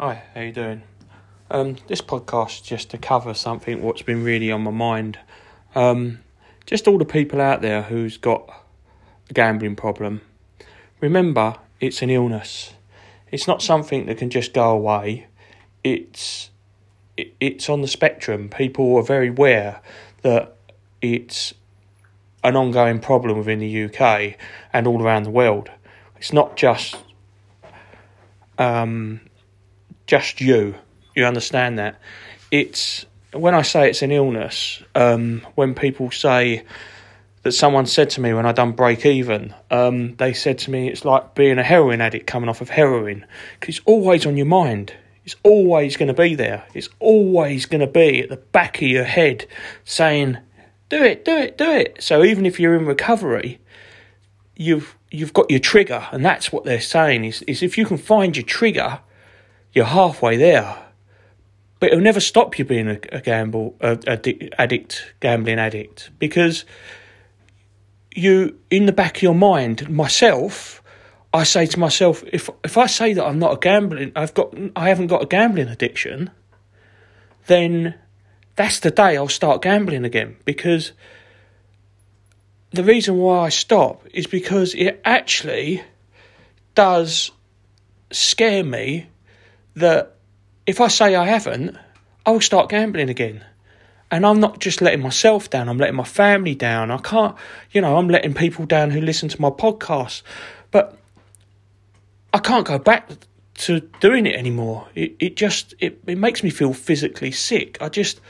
Hi, how you doing? Um, this podcast is just to cover something what's been really on my mind. Um, just all the people out there who's got a gambling problem. Remember, it's an illness. It's not something that can just go away. It's it, it's on the spectrum. People are very aware that it's an ongoing problem within the UK and all around the world. It's not just um, just you. You understand that? It's when I say it's an illness. Um, when people say that someone said to me when I done break even, um, they said to me it's like being a heroin addict coming off of heroin because it's always on your mind. It's always going to be there. It's always going to be at the back of your head saying, "Do it, do it, do it." So even if you're in recovery, you've you've got your trigger, and that's what they're saying is, is if you can find your trigger, you're halfway there. But it'll never stop you being a, a gamble a, a addict, gambling addict, because you in the back of your mind, myself, I say to myself, if if I say that I'm not a gambling, I've got I haven't got a gambling addiction, then that's the day I'll start gambling again because the reason why I stop is because it actually does scare me that if I say I haven't, I will start gambling again. And I'm not just letting myself down, I'm letting my family down. I can't, you know, I'm letting people down who listen to my podcast. But I can't go back to doing it anymore. It, it just, it, it makes me feel physically sick. I just,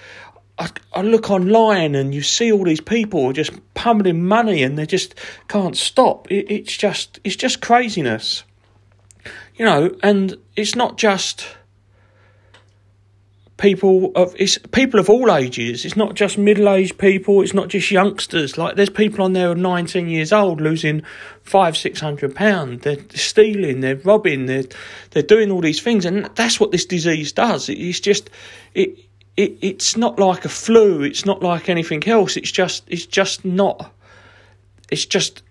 I, I look online and you see all these people just pummeling money and they just can't stop. It, it's just, it's just craziness you know, and it's not just people of it's people of all ages. It's not just middle aged people. It's not just youngsters. Like there's people on there of nineteen years old losing five six hundred pound. They're stealing. They're robbing. They're they're doing all these things, and that's what this disease does. It's just it. It, it's not like a flu. It's not like anything else. It's just it's just not. It's just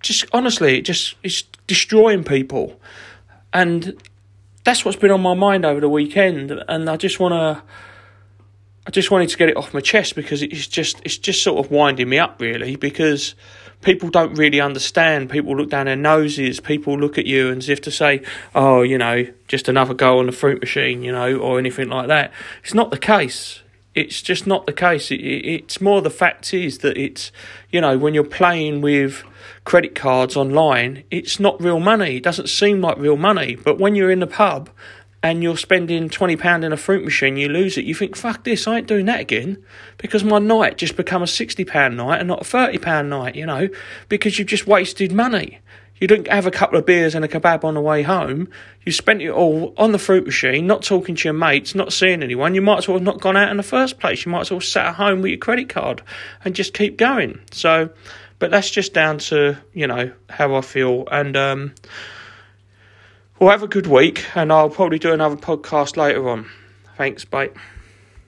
just honestly it just it's destroying people and that's what's been on my mind over the weekend, and I just want to. I just wanted to get it off my chest because it's just it's just sort of winding me up really because people don't really understand. People look down their noses. People look at you as if to say, "Oh, you know, just another go on the fruit machine," you know, or anything like that. It's not the case. It's just not the case. It, it's more the fact is that it's, you know, when you're playing with credit cards online, it's not real money. It doesn't seem like real money. But when you're in the pub and you're spending £20 in a fruit machine, you lose it, you think, fuck this, I ain't doing that again. Because my night just become a £60 night and not a £30 night, you know, because you've just wasted money. You didn't have a couple of beers and a kebab on the way home. You spent it all on the fruit machine, not talking to your mates, not seeing anyone. You might as well have not gone out in the first place. You might as well sat at home with your credit card and just keep going. So, but that's just down to, you know, how I feel. And, um, well, have a good week, and I'll probably do another podcast later on. Thanks, bye.